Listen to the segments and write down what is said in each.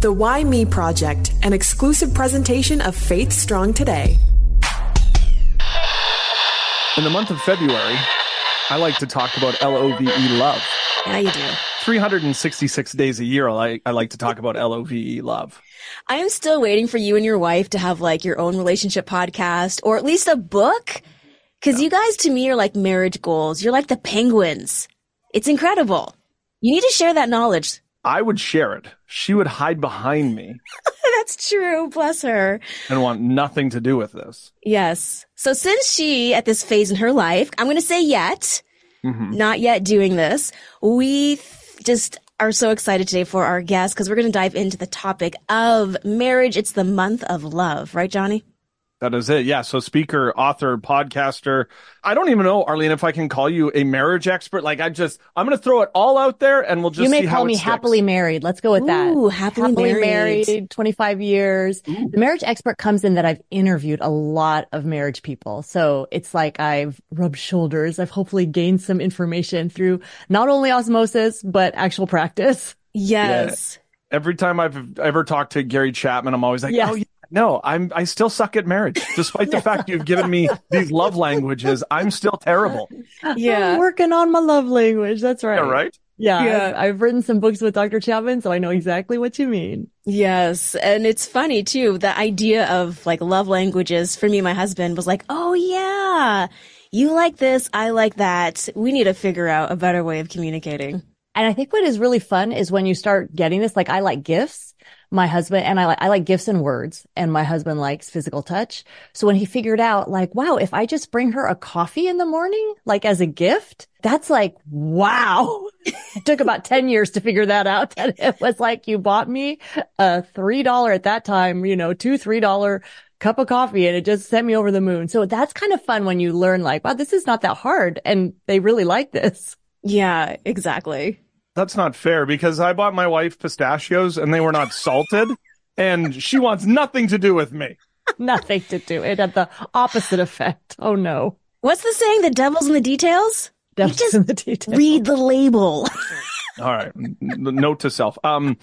The Why Me Project, an exclusive presentation of Faith Strong Today. In the month of February, I like to talk about L O V E love. Yeah, you do. 366 days a year, I like, I like to talk about L O V E love. I am still waiting for you and your wife to have like your own relationship podcast or at least a book. Cause you guys to me are like marriage goals. You're like the penguins. It's incredible. You need to share that knowledge. I would share it. She would hide behind me That's true. Bless her. and want nothing to do with this. Yes. So since she at this phase in her life, I'm going to say yet, mm-hmm. not yet doing this, we th- just are so excited today for our guest because we're going to dive into the topic of marriage. It's the month of love, right, Johnny? That is it. Yeah. So speaker, author, podcaster. I don't even know, Arlene, if I can call you a marriage expert. Like I just, I'm going to throw it all out there and we'll just you may see call it me sticks. happily married. Let's go with that. Ooh, happily married. 25 years. The marriage expert comes in that I've interviewed a lot of marriage people. So it's like I've rubbed shoulders. I've hopefully gained some information through not only osmosis, but actual practice. Yes. Every time I've ever talked to Gary Chapman, I'm always like, Yes. oh, yeah, no, I'm, I still suck at marriage. Despite the fact you've given me these love languages, I'm still terrible. Yeah. I'm working on my love language. That's right. Yeah, right? Yeah. Yeah. I've, I've written some books with Dr. Chapman, so I know exactly what you mean. Yes. And it's funny too. The idea of like love languages for me, my husband was like, Oh yeah, you like this. I like that. We need to figure out a better way of communicating. And I think what is really fun is when you start getting this, like I like gifts. My husband and I like, I like gifts and words and my husband likes physical touch. So when he figured out like, wow, if I just bring her a coffee in the morning, like as a gift, that's like, wow. it took about 10 years to figure that out. That it was like, you bought me a $3 at that time, you know, two, $3 cup of coffee and it just sent me over the moon. So that's kind of fun when you learn like, wow, this is not that hard. And they really like this. Yeah, exactly. That's not fair because I bought my wife pistachios and they were not salted and she wants nothing to do with me. Nothing to do. It had the opposite effect. Oh no. What's the saying? The devil's in the details? Devil's just in the details. Read the label. All right. Note to self. Um,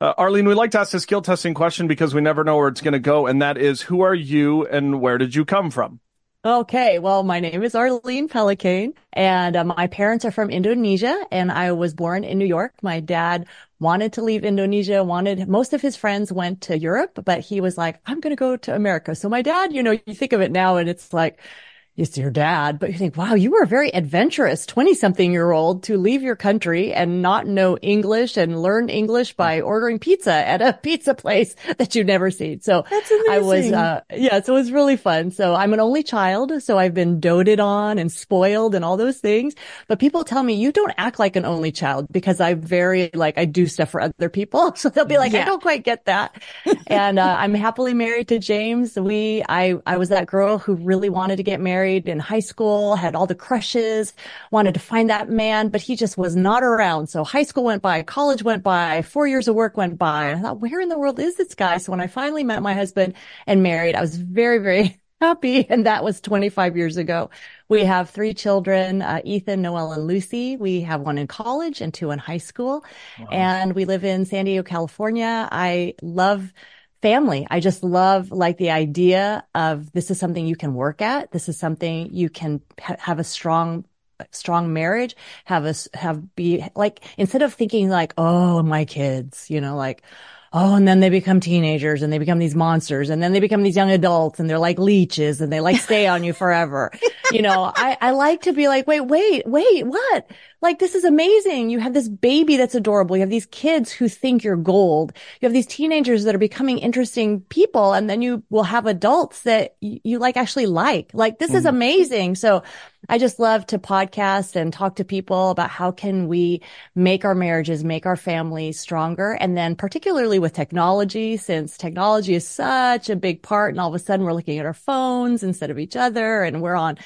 uh, Arlene, we like to ask a skill testing question because we never know where it's going to go. And that is, who are you and where did you come from? Okay. Well, my name is Arlene Pellicane and uh, my parents are from Indonesia and I was born in New York. My dad wanted to leave Indonesia, wanted, most of his friends went to Europe, but he was like, I'm going to go to America. So my dad, you know, you think of it now and it's like, it's your dad, but you think, wow, you were a very adventurous 20 something year old to leave your country and not know English and learn English by ordering pizza at a pizza place that you've never seen. So That's I was, uh, yeah, so it was really fun. So I'm an only child. So I've been doted on and spoiled and all those things. But people tell me you don't act like an only child because I very like, I do stuff for other people. So they'll be like, I don't quite get that. and, uh, I'm happily married to James. We, I, I was that girl who really wanted to get married in high school, had all the crushes, wanted to find that man, but he just was not around. So high school went by, college went by, four years of work went by. And I thought, where in the world is this guy? So when I finally met my husband and married, I was very, very happy. And that was 25 years ago. We have three children, uh, Ethan, Noelle, and Lucy. We have one in college and two in high school. And we live in San Diego, California. I love family. I just love like the idea of this is something you can work at. This is something you can ha- have a strong strong marriage, have us have be like instead of thinking like, oh, my kids, you know, like Oh, and then they become teenagers and they become these monsters and then they become these young adults and they're like leeches and they like stay on you forever. You know, I, I like to be like, wait, wait, wait, what? Like, this is amazing. You have this baby that's adorable. You have these kids who think you're gold. You have these teenagers that are becoming interesting people. And then you will have adults that you, you like actually like. Like, this is mm-hmm. amazing. So I just love to podcast and talk to people about how can we make our marriages, make our families stronger. And then particularly with technology, since technology is such a big part and all of a sudden we're looking at our phones instead of each other and we're on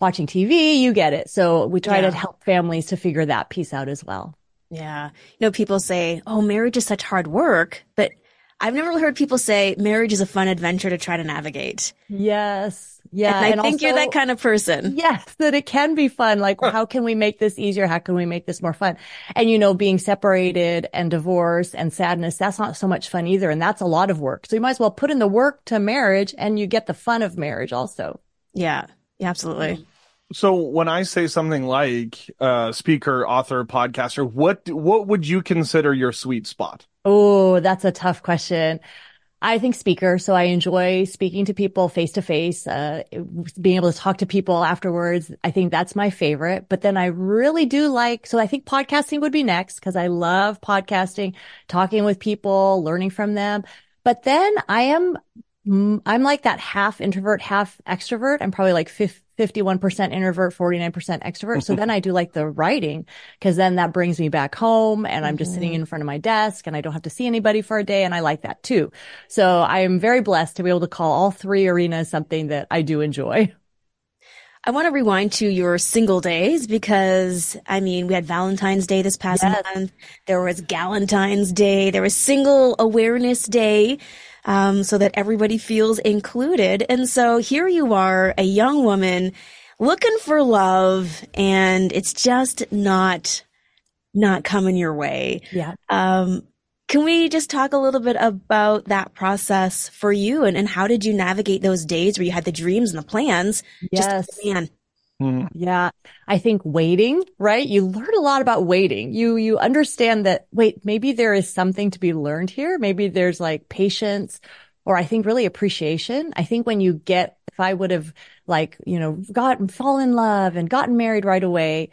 watching TV, you get it. So we try Yeah. to help families to figure that piece out as well. Yeah. You know, people say, oh, marriage is such hard work, but I've never heard people say marriage is a fun adventure to try to navigate. Yes. Yeah. And I and think also, you're that kind of person. Yes, that it can be fun. Like, how can we make this easier? How can we make this more fun? And you know, being separated and divorce and sadness, that's not so much fun either. And that's a lot of work. So you might as well put in the work to marriage and you get the fun of marriage also. Yeah. Yeah, absolutely. So when I say something like uh, speaker, author, podcaster, what what would you consider your sweet spot? Oh, that's a tough question. I think speaker. So I enjoy speaking to people face to face, being able to talk to people afterwards. I think that's my favorite. But then I really do like, so I think podcasting would be next because I love podcasting, talking with people, learning from them. But then I am, mm, I'm like that half introvert, half extrovert. I'm probably like 50, 51% introvert, 49% extrovert. So then I do like the writing because then that brings me back home and I'm just mm-hmm. sitting in front of my desk and I don't have to see anybody for a day. And I like that too. So I am very blessed to be able to call all three arenas something that I do enjoy. I want to rewind to your single days because I mean, we had Valentine's Day this past yes. month. There was Galentine's Day. There was Single Awareness Day um, so that everybody feels included. And so here you are, a young woman looking for love and it's just not, not coming your way. Yeah. Um, can we just talk a little bit about that process for you and, and how did you navigate those days where you had the dreams and the plans? Yes. Just, man, Mm. Yeah. I think waiting, right? You learn a lot about waiting. You, you understand that, wait, maybe there is something to be learned here. Maybe there's like patience or I think really appreciation. I think when you get, if I would have like, you know, gotten, fallen in love and gotten married right away,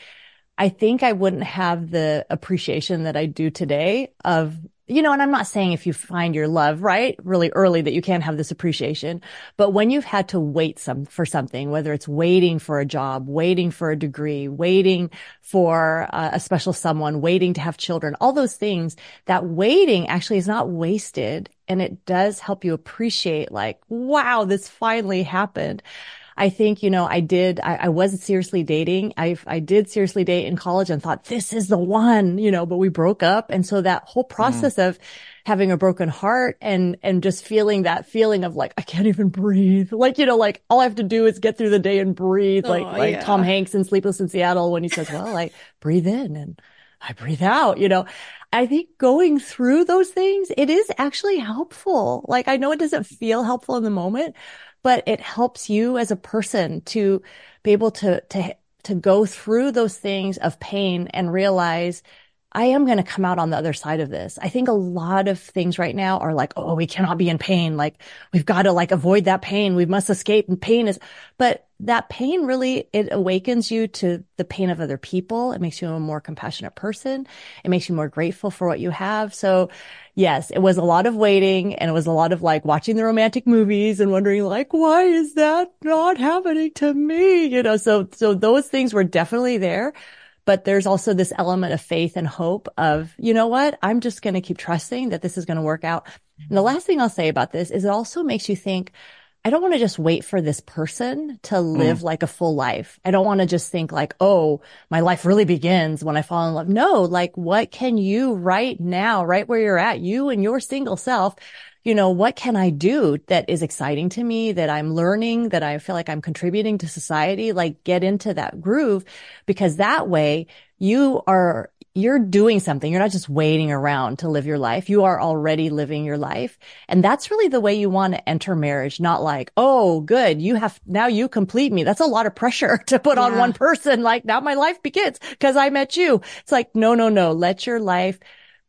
I think I wouldn't have the appreciation that I do today of you know, and I'm not saying if you find your love, right, really early that you can't have this appreciation, but when you've had to wait some for something, whether it's waiting for a job, waiting for a degree, waiting for uh, a special someone, waiting to have children, all those things, that waiting actually is not wasted and it does help you appreciate like, wow, this finally happened. I think, you know, I did, I, I wasn't seriously dating. I, I did seriously date in college and thought this is the one, you know, but we broke up. And so that whole mm. process mm. of having a broken heart and, and just feeling that feeling of like, I can't even breathe. Like, you know, like all I have to do is get through the day and breathe. like, oh, like yeah. Tom Hanks in Sleepless in Seattle when he says, well, I breathe in and I breathe out, you know. I think going through those things, it is actually helpful. Like I know it doesn't feel helpful in the moment, but it helps you as a person to be able to, to, to go through those things of pain and realize I am going to come out on the other side of this. I think a lot of things right now are like, oh, we cannot be in pain. Like we've got to like avoid that pain. We must escape and pain is, but that pain really, it awakens you to the pain of other people. It makes you a more compassionate person. It makes you more grateful for what you have. So yes, it was a lot of waiting and it was a lot of like watching the romantic movies and wondering like, why is that not happening to me? You know, so, so those things were definitely there but there's also this element of faith and hope of, you know what? I'm just going to keep trusting that this is going to work out. And the last thing I'll say about this is it also makes you think, I don't want to just wait for this person to live mm. like a full life. I don't want to just think like, oh, my life really begins when I fall in love. No, like what can you right now, right where you're at, you and your single self, you know, what can I do that is exciting to me, that I'm learning, that I feel like I'm contributing to society? Like get into that groove because that way you are, you're doing something. You're not just waiting around to live your life. You are already living your life. And that's really the way you want to enter marriage. Not like, oh, good. You have, now you complete me. That's a lot of pressure to put yeah. on one person. Like now my life begins because I met you. It's like, no, no, no. Let your life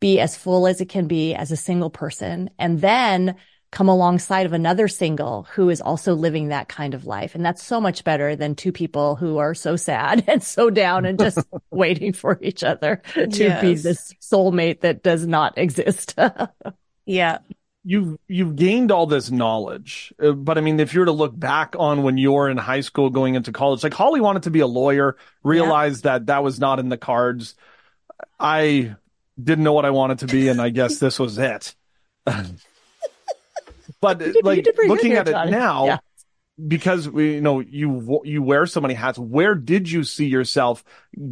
be as full as it can be as a single person and then come alongside of another single who is also living that kind of life. And that's so much better than two people who are so sad and so down and just waiting for each other to yes. be this soulmate that does not exist. yeah. You've, you've gained all this knowledge. Uh, but I mean, if you were to look back on when you're in high school going into college, like Holly wanted to be a lawyer, realized yeah. that that was not in the cards. I didn't know what I wanted to be, and I guess this was it. but did, like looking at it now, yeah. because we you know you you wear so many hats. Where did you see yourself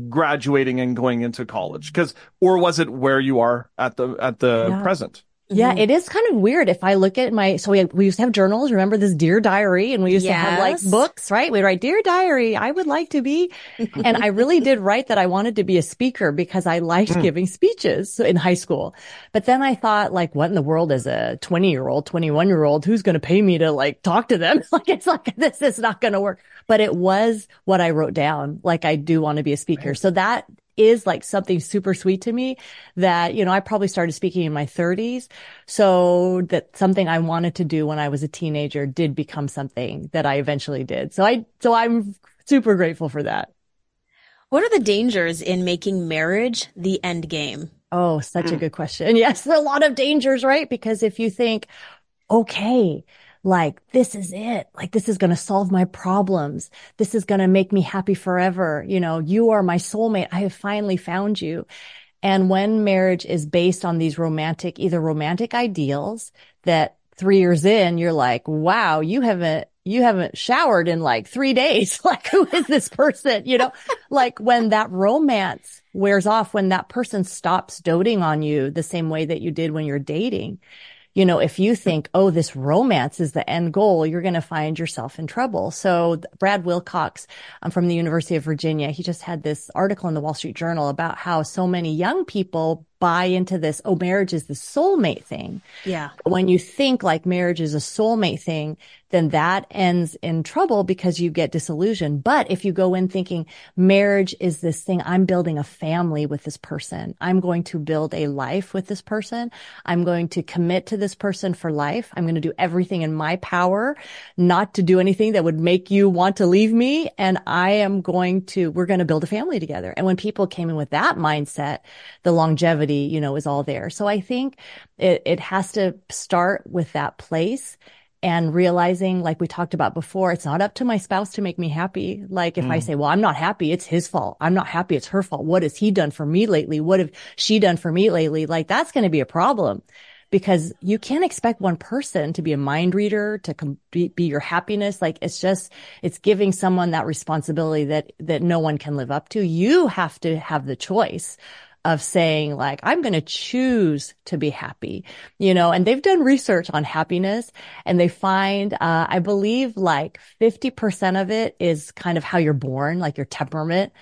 graduating and going into college? Because or was it where you are at the at the yeah. present? Yeah, mm-hmm. it is kind of weird if I look at my, so we, we used to have journals. Remember this Dear Diary? And we used to have like books, right? We'd write Dear Diary, I would like to be. and I really did write that I wanted to be a speaker because I liked hmm. giving speeches in high school. But then I thought like, what in the world is a 20 year old, 21 year old who's going to pay me to like talk to them? like, it's like, this is not going to work. But it was what I wrote down. Like, I do want to be a speaker. So that is like something super sweet to me that, you know, I probably started speaking in my 30s. So that something I wanted to do when I was a teenager did become something that I eventually did. So I, so I'm super grateful for that. What are the dangers in making marriage the end game? Oh, such a mm. good question. Yes, a lot of dangers, right? Because if you think, okay, like this is it, like this is going to solve my problems. This is going to make me happy forever. You know, you are my soulmate. I have finally found you. And when marriage is based on these romantic, either romantic ideals that three years in, you're like, wow, you haven't, you haven't showered in like three days. like, who is this person? You know, like when that romance wears off, when that person stops doting on you the same way that you did when you're dating. You know, if you think, oh, this romance is the end goal, you're going to find yourself in trouble. So Brad Wilcox um, from the University of Virginia, he just had this article in the Wall Street Journal about how so many young people buy into this, oh, marriage is the soulmate thing. Yeah. When you think like marriage is a soulmate thing, then that ends in trouble because you get disillusioned. But if you go in thinking marriage is this thing, I'm building a family with this person. I'm going to build a life with this person. I'm going to commit to this person for life. I'm going to do everything in my power not to do anything that would make you want to leave me. And I am going to, we're going to build a family together. And when people came in with that mindset, the longevity, you know, is all there. So I think it, it has to start with that place and realizing, like we talked about before, it's not up to my spouse to make me happy. Like if I mm. say, well, I'm not happy, it's his fault. I'm not happy, it's her fault. What has he done for me lately? What have she done for me lately? Like that's going to be a problem because you can't expect one person to be a mind reader, to com- be, be your happiness. Like it's just, it's giving someone that responsibility that, that no one can live up to. You have to have the choice of saying like, I'm going to choose to be happy, you know, and they've done research on happiness and they find, uh, I believe like 50% of it is kind of how you're born, like your temperament.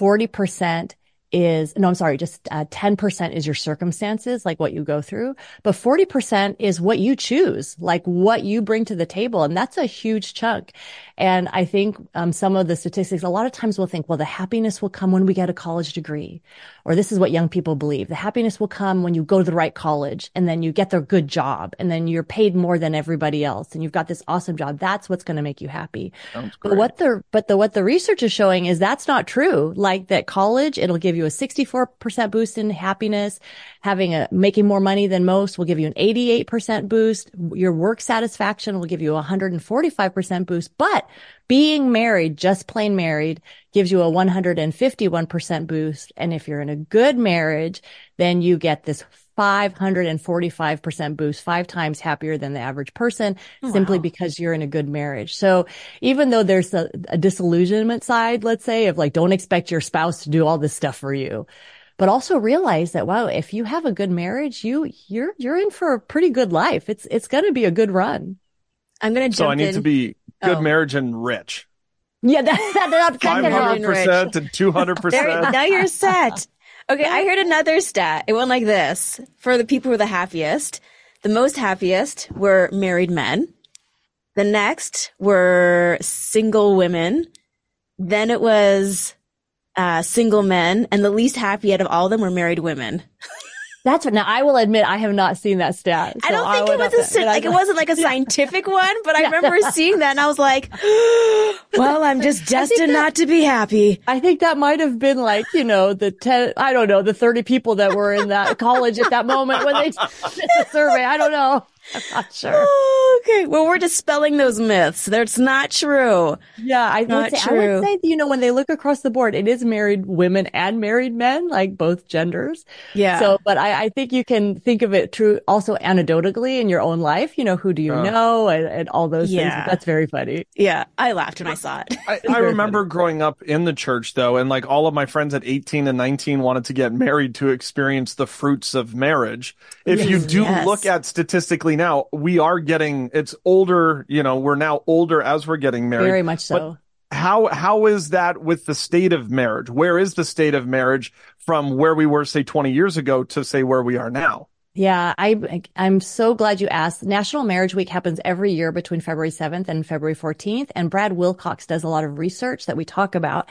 40% is, no, I'm sorry, just uh, 10% is your circumstances, like what you go through, but 40% is what you choose, like what you bring to the table. And that's a huge chunk. And I think um, some of the statistics, a lot of times we'll think, well, the happiness will come when we get a college degree. Or this is what young people believe. The happiness will come when you go to the right college and then you get the good job and then you're paid more than everybody else and you've got this awesome job. That's what's going to make you happy. But what the, but the, what the research is showing is that's not true. Like that college, it'll give you a 64% boost in happiness. Having a, making more money than most will give you an 88% boost. Your work satisfaction will give you a 145% boost. But being married, just plain married, gives you a 151% boost. And if you're in a good marriage, then you get this 545% boost, five times happier than the average person, simply because you're in a good marriage. So even though there's a, a disillusionment side, let's say, of like, don't expect your spouse to do all this stuff for you. But also realize that wow, if you have a good marriage, you you're you're in for a pretty good life. It's it's going to be a good run. I'm going to So I need in. to be good Oh. marriage and rich. Yeah, that, that, that, Five Second hundred round percent and two hundred There, percent. now you're set. Okay, I heard another stat. It went like this. For the people who were the happiest, the most happiest were married men. The next were single women. Then it was uh, single men. And the least happy out of all of them were married women. That's what. Now I will admit I have not seen that stat. I don't think would it was a to- ci- but I- like it wasn't like a scientific one, but I remember seeing that and I was like, "Well, I'm just destined not to be happy." I think that might have been like, you know, the 10, I don't know, the 30 people that were in that college at that moment when they did the survey. I don't know. I'm not sure. Oh Okay, well, we're dispelling those myths. That's not true. Yeah, I Not would say, I true. would say, you know, when they look across the board, it is married women and married men, like both genders. Yeah. So, but I, I think you can think of it true also anecdotally in your own life. You know, who do you Uh. know and, and all those Yeah. things. That's very funny. Yeah, I laughed when I saw it. I, I remember growing up in the church though, and like all of my friends at 18 and 19 wanted to get married to experience the fruits of marriage. If you do Yes. look at statistically now, we are getting, it's older, you know, we're now older as we're getting married. Very much so. How, how is that with the state of marriage? Where is the state of marriage from where we were, say, 20 years ago to say where we are now? Yeah, I I'm so glad you asked. National Marriage Week happens every year between February 7th and February 14th, and Brad Wilcox does a lot of research that we talk about.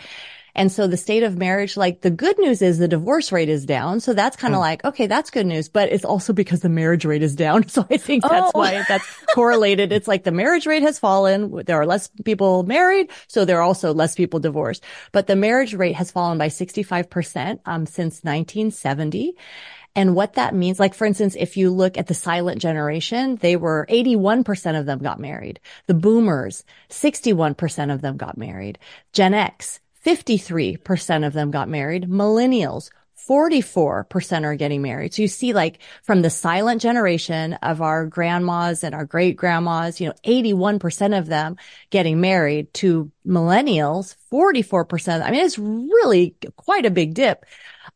And so the state of marriage, like the good news is the divorce rate is down. So that's kind of like, okay, that's good news, but it's also because the marriage rate is down. So I think that's Oh. why that's correlated. It's like the marriage rate has fallen. There are less people married. So there are also less people divorced, but the marriage rate has fallen by 65%, um, since 1970. And what that means, like for instance, if you look at the silent generation, they were 81% of them got married. The boomers, 61% of them got married. Gen X, 53% of them got married. Millennials, 44% are getting married. So you see like from the silent generation of our grandmas and our great grandmas, you know, 81% of them getting married to millennials, 44%. I mean, it's really quite a big dip.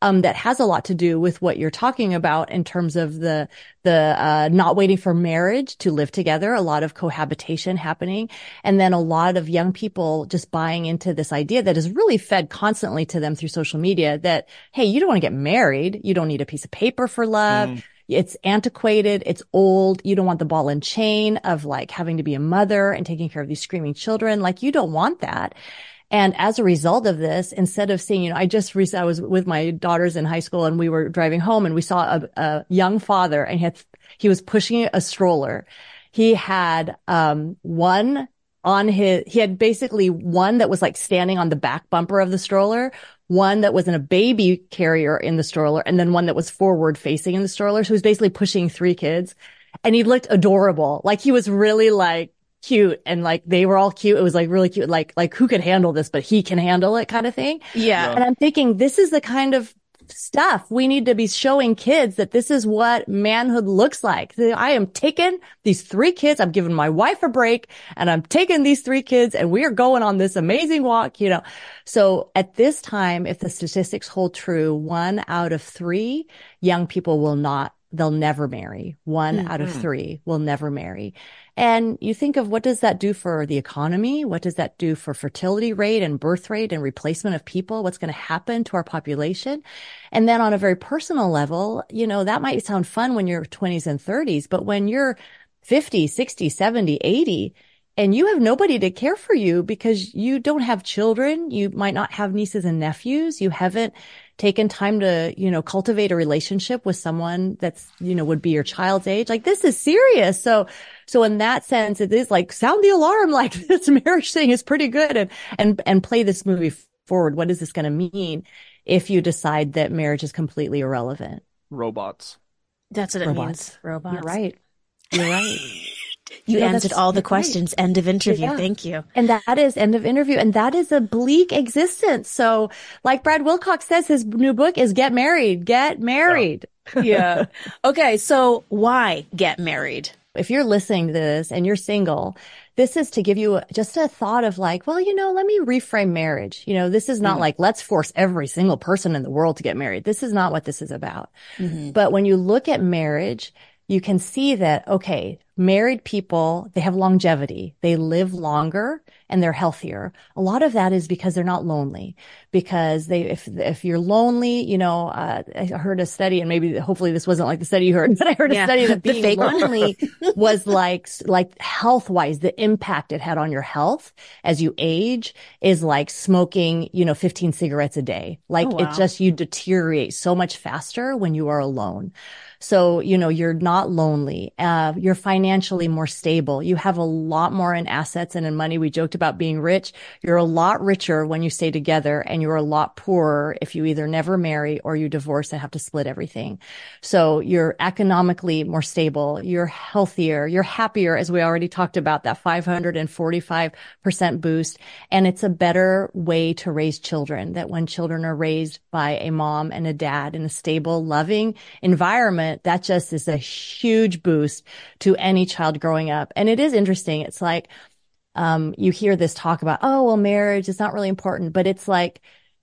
Um, that has a lot to do with what you're talking about in terms of the, the, uh, not waiting for marriage to live together, a lot of cohabitation happening. And then a lot of young people just buying into this idea that is really fed constantly to them through social media that, Hey, you don't want to get married. You don't need a piece of paper for love. It's antiquated. It's old. You don't want the ball and chain of like having to be a mother and taking care of these screaming children. Like you don't want that. And as a result of this, instead of seeing, you know, I just recently, I was with my daughters in high school and we were driving home and we saw a, a young father and he had, he was pushing a stroller. He had, um, one on his, he had basically one that was like standing on the back bumper of the stroller, one that was in a baby carrier in the stroller, and then one that was forward facing in the stroller. So he was basically pushing three kids and he looked adorable. Like he was really like, cute and like they were all cute. It was like really cute. Like, like who could handle this, but he can handle it kind of thing. Yeah. And I'm thinking this is the kind of stuff we need to be showing kids that this is what manhood looks like. I am taking these three kids. I'm giving my wife a break and I'm taking these three kids and we are going on this amazing walk, you know. So at this time, if the statistics hold true, one out of three young people will not they'll never marry. One out of mm-hmm. three will never marry. And you think of what does that do for the economy? What does that do for fertility rate and birth rate and replacement of people? What's going to happen to our population? And then on a very personal level, you know, that might sound fun when you're 20s and 30s, but when you're 50, 60, 70, 80, and you have nobody to care for you because you don't have children. You might not have nieces and nephews. You haven't taken time to, you know, cultivate a relationship with someone that's, you know, would be your child's age. Like this is serious. So, so in that sense, it is like sound the alarm. Like this marriage thing is pretty good and, and, and play this movie forward. What is this going to mean if you decide that marriage is completely irrelevant? Robots. That's what it Robots. means. Robots. You're right. You're right. You Yeah, answered all the questions. End of interview. Yeah. Thank you. And that is end of interview. And that is a bleak existence. So like Brad Wilcox says, his new book is get married, get married. Oh. Yeah. okay. So why get married? If you're listening to this and you're single, this is to give you just a thought of like, well, you know, let me reframe marriage. You know, this is not mm. like, let's force every single person in the world to get married. This is not what this is about. Mm-hmm. But when you look at marriage, you can see that, okay, married people, they have longevity. They live longer and they're healthier. A lot of that is because they're not lonely. Because they, if, if you're lonely, you know, uh, I heard a study and maybe hopefully this wasn't like the study you heard, but I heard Yeah, a study that the being lonely was like, like health wise, the impact it had on your health as you age is like smoking, you know, 15 cigarettes a day. Like Oh, wow. it just, you deteriorate so much faster when you are alone. So, you know, you're not lonely. Uh, your financially more stable. You have a lot more in assets and in money. We joked about being rich. You're a lot richer when you stay together and you're a lot poorer if you either never marry or you divorce and have to split everything. So you're economically more stable. You're healthier. You're happier, as we already talked about that 545% boost. And it's a better way to raise children that when children are raised by a mom and a dad in a stable, loving environment, that just is a huge boost to any child growing up. And it is interesting. It's like, um, you hear this talk about, oh, well, marriage is not really important, but it's like,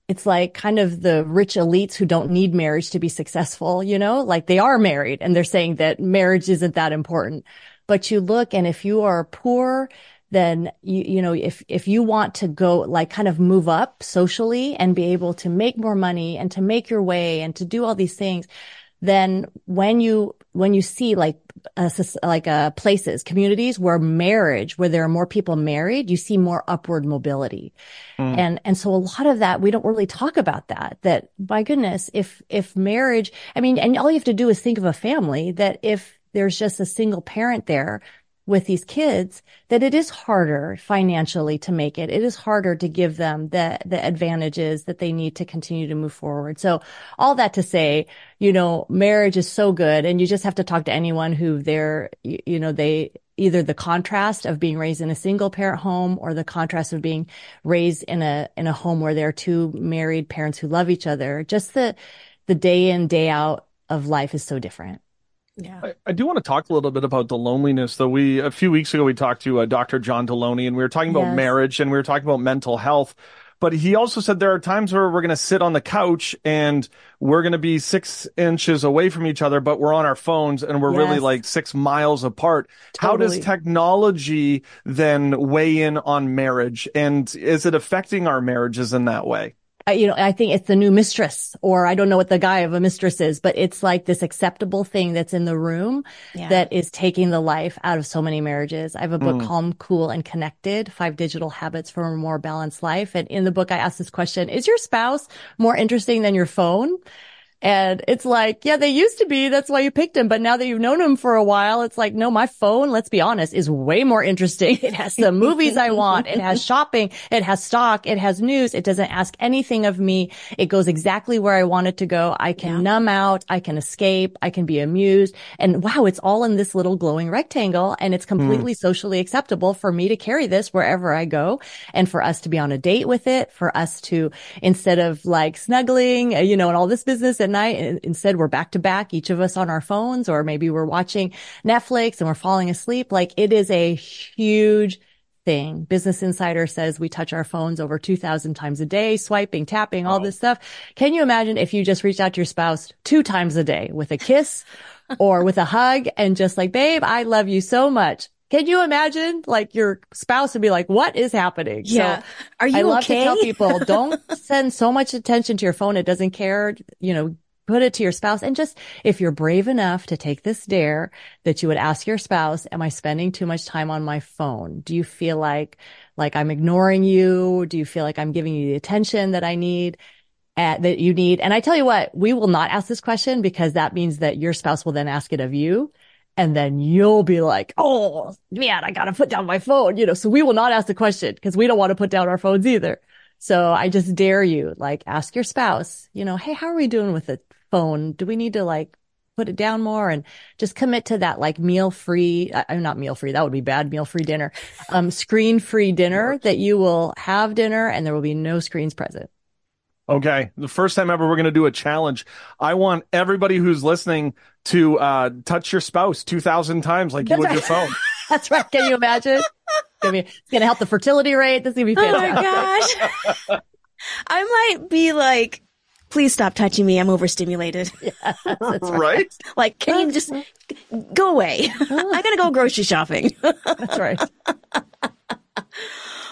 it's like kind of the rich elites who don't need marriage to be successful, you know, like they are married and they're saying that marriage isn't that important. But you look and if you are poor, then you, you know, if, if you want to go like kind of move up socially and be able to make more money and to make your way and to do all these things, then when you when you see like uh, like uh, places communities where marriage where there are more people married you see more upward mobility mm. and and so a lot of that we don't really talk about that that my goodness if if marriage i mean and all you have to do is think of a family that if there's just a single parent there with these kids that it is harder financially to make it. It is harder to give them the, the advantages that they need to continue to move forward. So all that to say, you know, marriage is so good and you just have to talk to anyone who they're, you know, they, either the contrast of being raised in a single parent home or the contrast of being raised in a, in a home where there are two married parents who love each other. Just the, the day in, day out of life is so different. Yeah. I, I, do want to talk a little bit about the loneliness though. We, a few weeks ago, we talked to uh, Dr. John Deloney and we were talking about yes. marriage and we were talking about mental health. But he also said there are times where we're going to sit on the couch and we're going to be six inches away from each other, but we're on our phones and we're yes. really like six miles apart. Totally. How does technology then weigh in on marriage? And is it affecting our marriages in that way? You know, I think it's the new mistress, or I don't know what the guy of a mistress is, but it's like this acceptable thing that's in the room yeah. that is taking the life out of so many marriages. I have a book mm. Calm, Cool, and Connected, Five Digital Habits for a More Balanced Life. And in the book, I ask this question, is your spouse more interesting than your phone? And it's like, yeah, they used to be. That's why you picked him. But now that you've known him for a while, it's like, no, my phone, let's be honest, is way more interesting. It has the movies I want. It has shopping. It has stock. It has news. It doesn't ask anything of me. It goes exactly where I want it to go. I can yeah. numb out. I can escape. I can be amused. And wow, it's all in this little glowing rectangle and it's completely mm. socially acceptable for me to carry this wherever I go and for us to be on a date with it, for us to, instead of like snuggling, you know, and all this business at night. Instead, we're back to back, each of us on our phones, or maybe we're watching Netflix and we're falling asleep. Like it is a huge thing. Business Insider says we touch our phones over 2000 times a day, swiping, tapping, all this stuff. Can you imagine if you just reached out to your spouse two times a day with a kiss or with a hug and just like, babe, I love you so much. Can you imagine like your spouse would be like, what is happening? Yeah. So Are you I love okay? to tell people don't send so much attention to your phone. It doesn't care. You know, put it to your spouse and just if you're brave enough to take this dare that you would ask your spouse am i spending too much time on my phone do you feel like like i'm ignoring you do you feel like i'm giving you the attention that i need uh, that you need and i tell you what we will not ask this question because that means that your spouse will then ask it of you and then you'll be like, Oh man, I got to put down my phone, you know, so we will not ask the question because we don't want to put down our phones either. So I just dare you, like ask your spouse, you know, Hey, how are we doing with the phone? Do we need to like put it down more and just commit to that like meal free, I'm uh, not meal free. That would be bad. Meal free dinner, um, screen free dinner that you will have dinner and there will be no screens present. Okay. The first time ever we're going to do a challenge. I want everybody who's listening to uh, touch your spouse 2000 times like That's you would right. your phone. That's right. Can you imagine? It's going to help the fertility rate. This is going to be fantastic. Oh my gosh. I might be like please stop touching me. I'm overstimulated. right. like, can you just go away? I gotta go grocery shopping. that's right.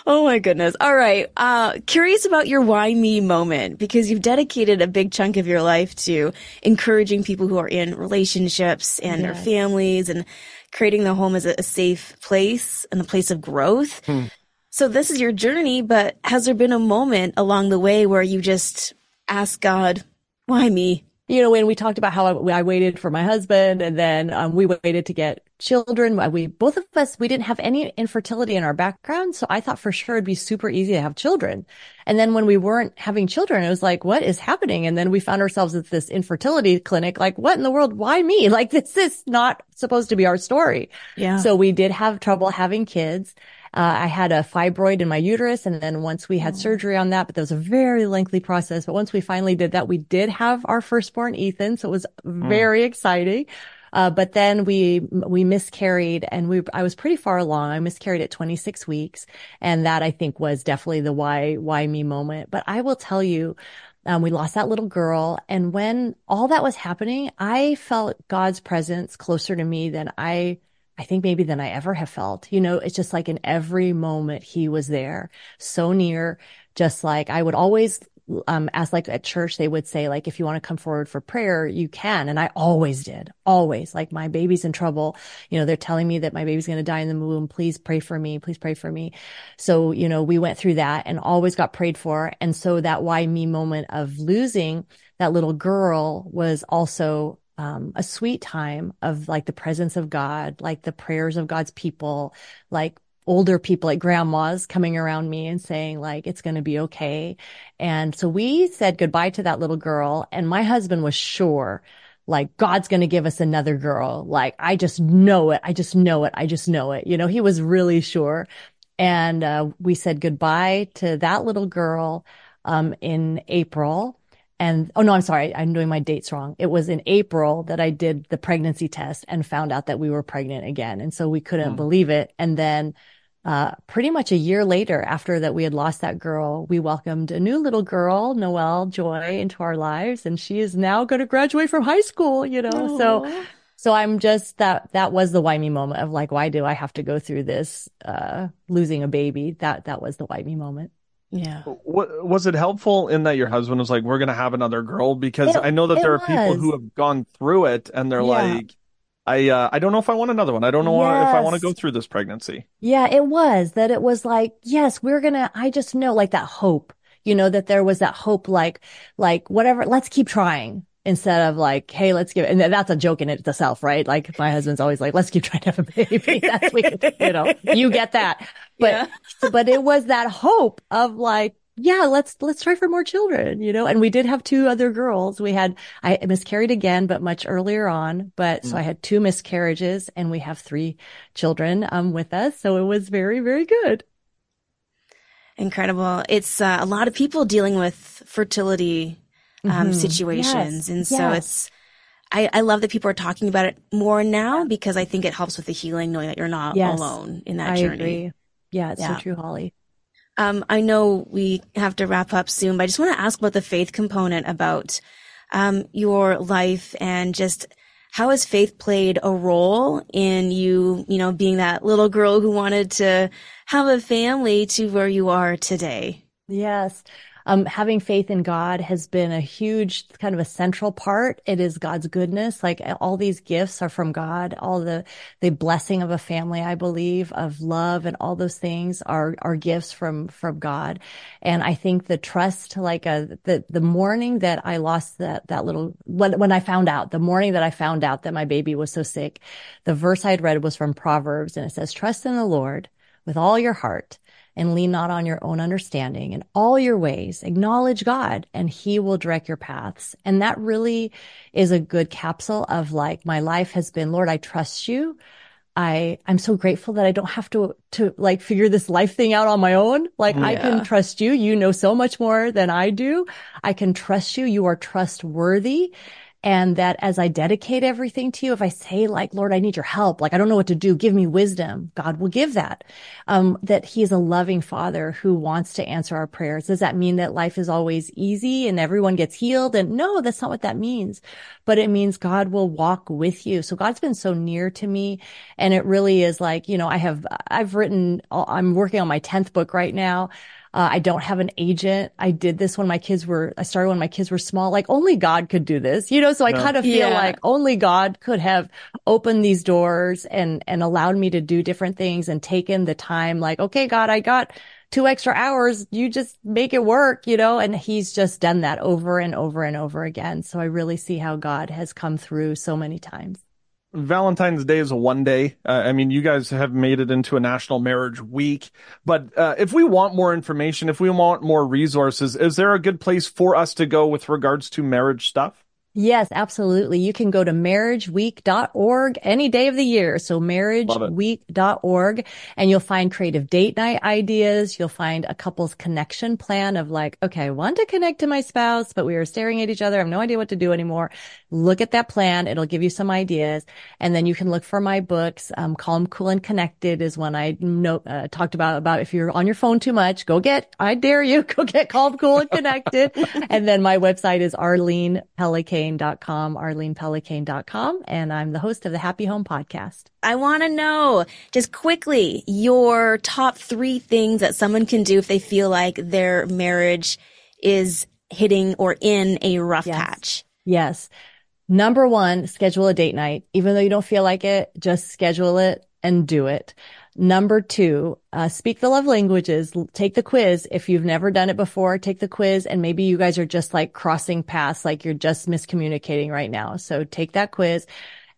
Oh my goodness. All right. Uh, curious about your why me moment because you've dedicated a big chunk of your life to encouraging people who are in relationships and yes. their families and creating the home as a, a safe place and a place of growth. Hmm. So this is your journey, but has there been a moment along the way where you just ask God, why me? You know, when we talked about how I, I waited for my husband and then um, we waited to get children. We, both of us, we didn't have any infertility in our background. So I thought for sure it'd be super easy to have children. And then when we weren't having children, it was like, what is happening? And then we found ourselves at this infertility clinic. Like, what in the world? Why me? Like, this is not supposed to be our story. Yeah. So we did have trouble having kids. Uh, I had a fibroid in my uterus. And then once we had surgery on that, but that was a very lengthy process. But once we finally did that, we did have our firstborn, Ethan. So it was hmm. very mm. exciting. Uh, but then we, we miscarried and we, I was pretty far along. I miscarried at 26 weeks. And that I think was definitely the why, why me moment. But I will tell you, um, we lost that little girl. And when all that was happening, I felt God's presence closer to me than I I think maybe than I ever have felt. You know, it's just like in every moment he was there, so near, just like I would always um, ask like at church, they would say like, if you want to come forward for prayer, you can. And I always did, always like my baby's in trouble. You know, they're telling me that my baby's going to die in the womb. Please pray for me. Please pray for me. So, you know, we went through that and always got prayed for. And so that why me moment of losing that little girl was also um, a sweet time of like the presence of God, like the prayers of God's people, like older people like grandmas coming around me and saying like it's going to be okay. And so we said goodbye to that little girl and my husband was sure like God's going to give us another girl. Like I just know it. I just know it. I just know it. You know, he was really sure. And uh, we said goodbye to that little girl um, in April. And oh no, I'm sorry. I'm doing my dates wrong. It was in April that I did the pregnancy test and found out that we were pregnant again. And so we couldn't mm. believe it. And then, uh, pretty much a year later after that we had lost that girl, we welcomed a new little girl, Noelle Joy, into our lives. And she is now going to graduate from high school, you know, Aww. so, so I'm just that, that was the why me moment of like, why do I have to go through this, uh, losing a baby? That, that was the why me moment. Yeah. What, was it helpful in that your husband was like, "We're gonna have another girl"? Because it, I know that there are was. people who have gone through it and they're yeah. like, "I uh, I don't know if I want another one. I don't know yes. if I want to go through this pregnancy." Yeah, it was that it was like, yes, we're gonna. I just know like that hope. You know that there was that hope, like like whatever. Let's keep trying instead of like, hey, let's give it. And that's a joke in itself, right? Like my husband's always like, let's keep trying to have a baby. That's we, you know, you get that. But, yeah. but it was that hope of like, yeah, let's, let's try for more children, you know, and we did have two other girls. We had, I miscarried again, but much earlier on. But mm. so I had two miscarriages and we have three children, um, with us. So it was very, very good. Incredible. It's uh, a lot of people dealing with fertility um, mm-hmm. situations. Yes. And so yes. it's, I, I love that people are talking about it more now because I think it helps with the healing, knowing that you're not yes. alone in that I journey. Agree. Yeah, it's yeah. so true, Holly. Um, I know we have to wrap up soon, but I just want to ask about the faith component about um, your life and just how has faith played a role in you, you know, being that little girl who wanted to have a family to where you are today? Yes um, having faith in God has been a huge kind of a central part. It is God's goodness. Like all these gifts are from God. All the, the blessing of a family, I believe, of love and all those things are, are gifts from, from God. And I think the trust, like, uh, the, the morning that I lost that, that little, when, when I found out, the morning that I found out that my baby was so sick, the verse I had read was from Proverbs and it says, trust in the Lord with all your heart and lean not on your own understanding. In all your ways, acknowledge God and he will direct your paths. And that really is a good capsule of like, my life has been, Lord, I trust you. I, I'm so grateful that I don't have to, to like figure this life thing out on my own. Like yeah. I can trust you. You know so much more than I do. I can trust you. You are trustworthy. And that as I dedicate everything to you, if I say like, Lord, I need your help, like, I don't know what to do, give me wisdom, God will give that. Um, that he is a loving father who wants to answer our prayers. Does that mean that life is always easy and everyone gets healed? And no, that's not what that means, but it means God will walk with you. So God's been so near to me. And it really is like, you know, I have, I've written, I'm working on my 10th book right now. Uh, I don't have an agent. I did this when my kids were, I started when my kids were small. Like only God could do this, you know? So I no. kind of feel yeah. like only God could have opened these doors and, and allowed me to do different things and taken the time like, okay, God, I got two extra hours, you just make it work, you know? And he's just done that over and over and over again. So I really see how God has come through so many times. Valentine's Day is a one day. Uh, I mean, you guys have made it into a national marriage week, but uh, if we want more information, if we want more resources, is there a good place for us to go with regards to marriage stuff? Yes, absolutely. You can go to marriageweek.org any day of the year. So marriageweek.org and you'll find creative date night ideas. You'll find a couple's connection plan of like, okay, I want to connect to my spouse, but we are staring at each other. I have no idea what to do anymore. Look at that plan. It'll give you some ideas. And then you can look for my books. Um, Calm, Cool and Connected is one I know, uh, talked about, about if you're on your phone too much, go get, I dare you, go get Calm, Cool and Connected. and then my website is Arlene Pellicane arlenepellicane.com, arlenepellicane.com, and I'm the host of the Happy Home Podcast. I want to know just quickly your top three things that someone can do if they feel like their marriage is hitting or in a rough yes. patch. Yes. Number one, schedule a date night. Even though you don't feel like it, just schedule it and do it. Number two, uh, speak the love languages. Take the quiz. If you've never done it before, take the quiz. And maybe you guys are just like crossing paths, like you're just miscommunicating right now. So take that quiz.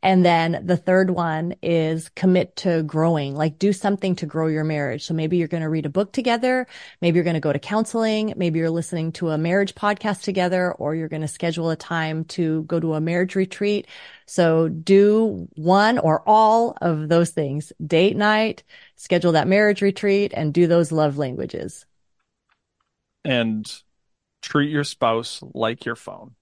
And then the third one is commit to growing, like do something to grow your marriage. So maybe you're going to read a book together. Maybe you're going to go to counseling. Maybe you're listening to a marriage podcast together, or you're going to schedule a time to go to a marriage retreat. So do one or all of those things. Date night, schedule that marriage retreat and do those love languages. And treat your spouse like your phone.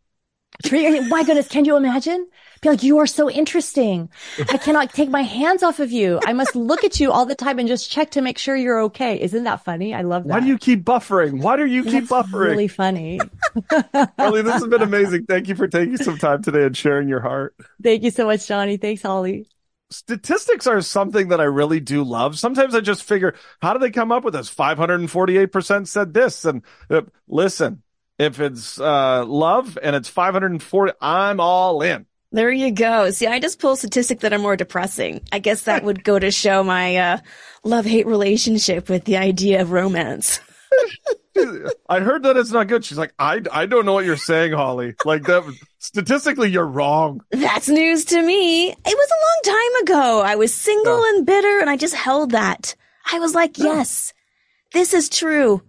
My goodness, can you imagine? Be like, you are so interesting. I cannot take my hands off of you. I must look at you all the time and just check to make sure you're okay. Isn't that funny? I love that. Why do you keep buffering? Why do you keep That's buffering? Really funny. Holly, this has been amazing. Thank you for taking some time today and sharing your heart. Thank you so much, Johnny. Thanks, Holly. Statistics are something that I really do love. Sometimes I just figure, how do they come up with this? 548% said this. And uh, listen, if it's uh, love and it's 540, I'm all in. There you go. See, I just pull statistics that are more depressing. I guess that would go to show my uh, love hate relationship with the idea of romance. I heard that it's not good. She's like, I, I don't know what you're saying, Holly. Like that, statistically, you're wrong. That's news to me. It was a long time ago. I was single Yeah. and bitter and I just held that. I was like, yes, this is true.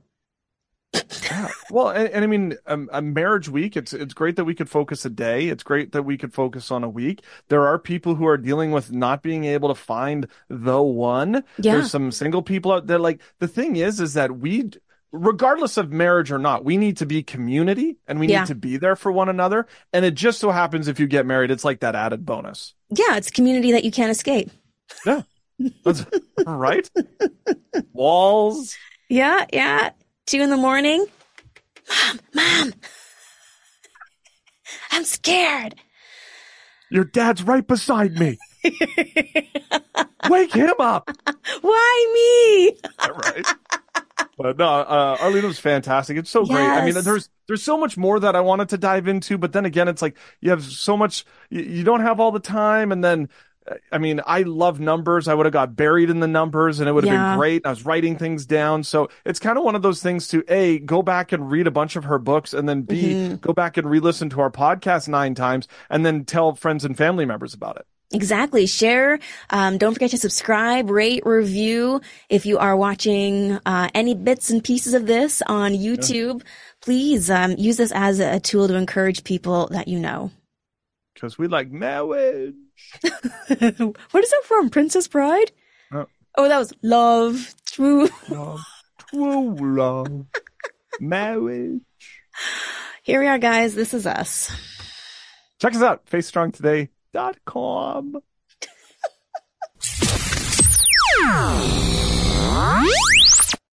Yeah. Well, and, and I mean, um, a marriage week. It's it's great that we could focus a day. It's great that we could focus on a week. There are people who are dealing with not being able to find the one. Yeah. There's some single people out there. Like the thing is, is that we, regardless of marriage or not, we need to be community and we Yeah. need to be there for one another. And it just so happens if you get married, it's like that added bonus. Yeah, it's community that you can't escape. Yeah. That's right. Walls. Yeah, yeah. Two in the morning. Mom, mom. I'm scared. Your dad's right beside me. Wake him up. Why me? right. But no, uh, Arlene was fantastic. It's so great. I mean, there's there's so much more that I wanted to dive into, but then again, it's like you have so much. You, you don't have all the time, and then. I mean, I love numbers. I would have got buried in the numbers and it would have Yeah. been great. I was writing things down. So it's kind of one of those things to A, go back and read a bunch of her books and then B, Mm-hmm. go back and re-listen to our podcast nine times and then tell friends and family members about it. Exactly. Share. Um, don't forget to subscribe, rate, review. If you are watching uh, any bits and pieces of this on YouTube, please um, use this as a tool to encourage people that you know. Cause we like marriage. what is that from? Princess Bride? Oh. Oh, that was love, true. Love, true love, marriage. Here we are, guys. This is us. Check us out, faithstrongtoday.com.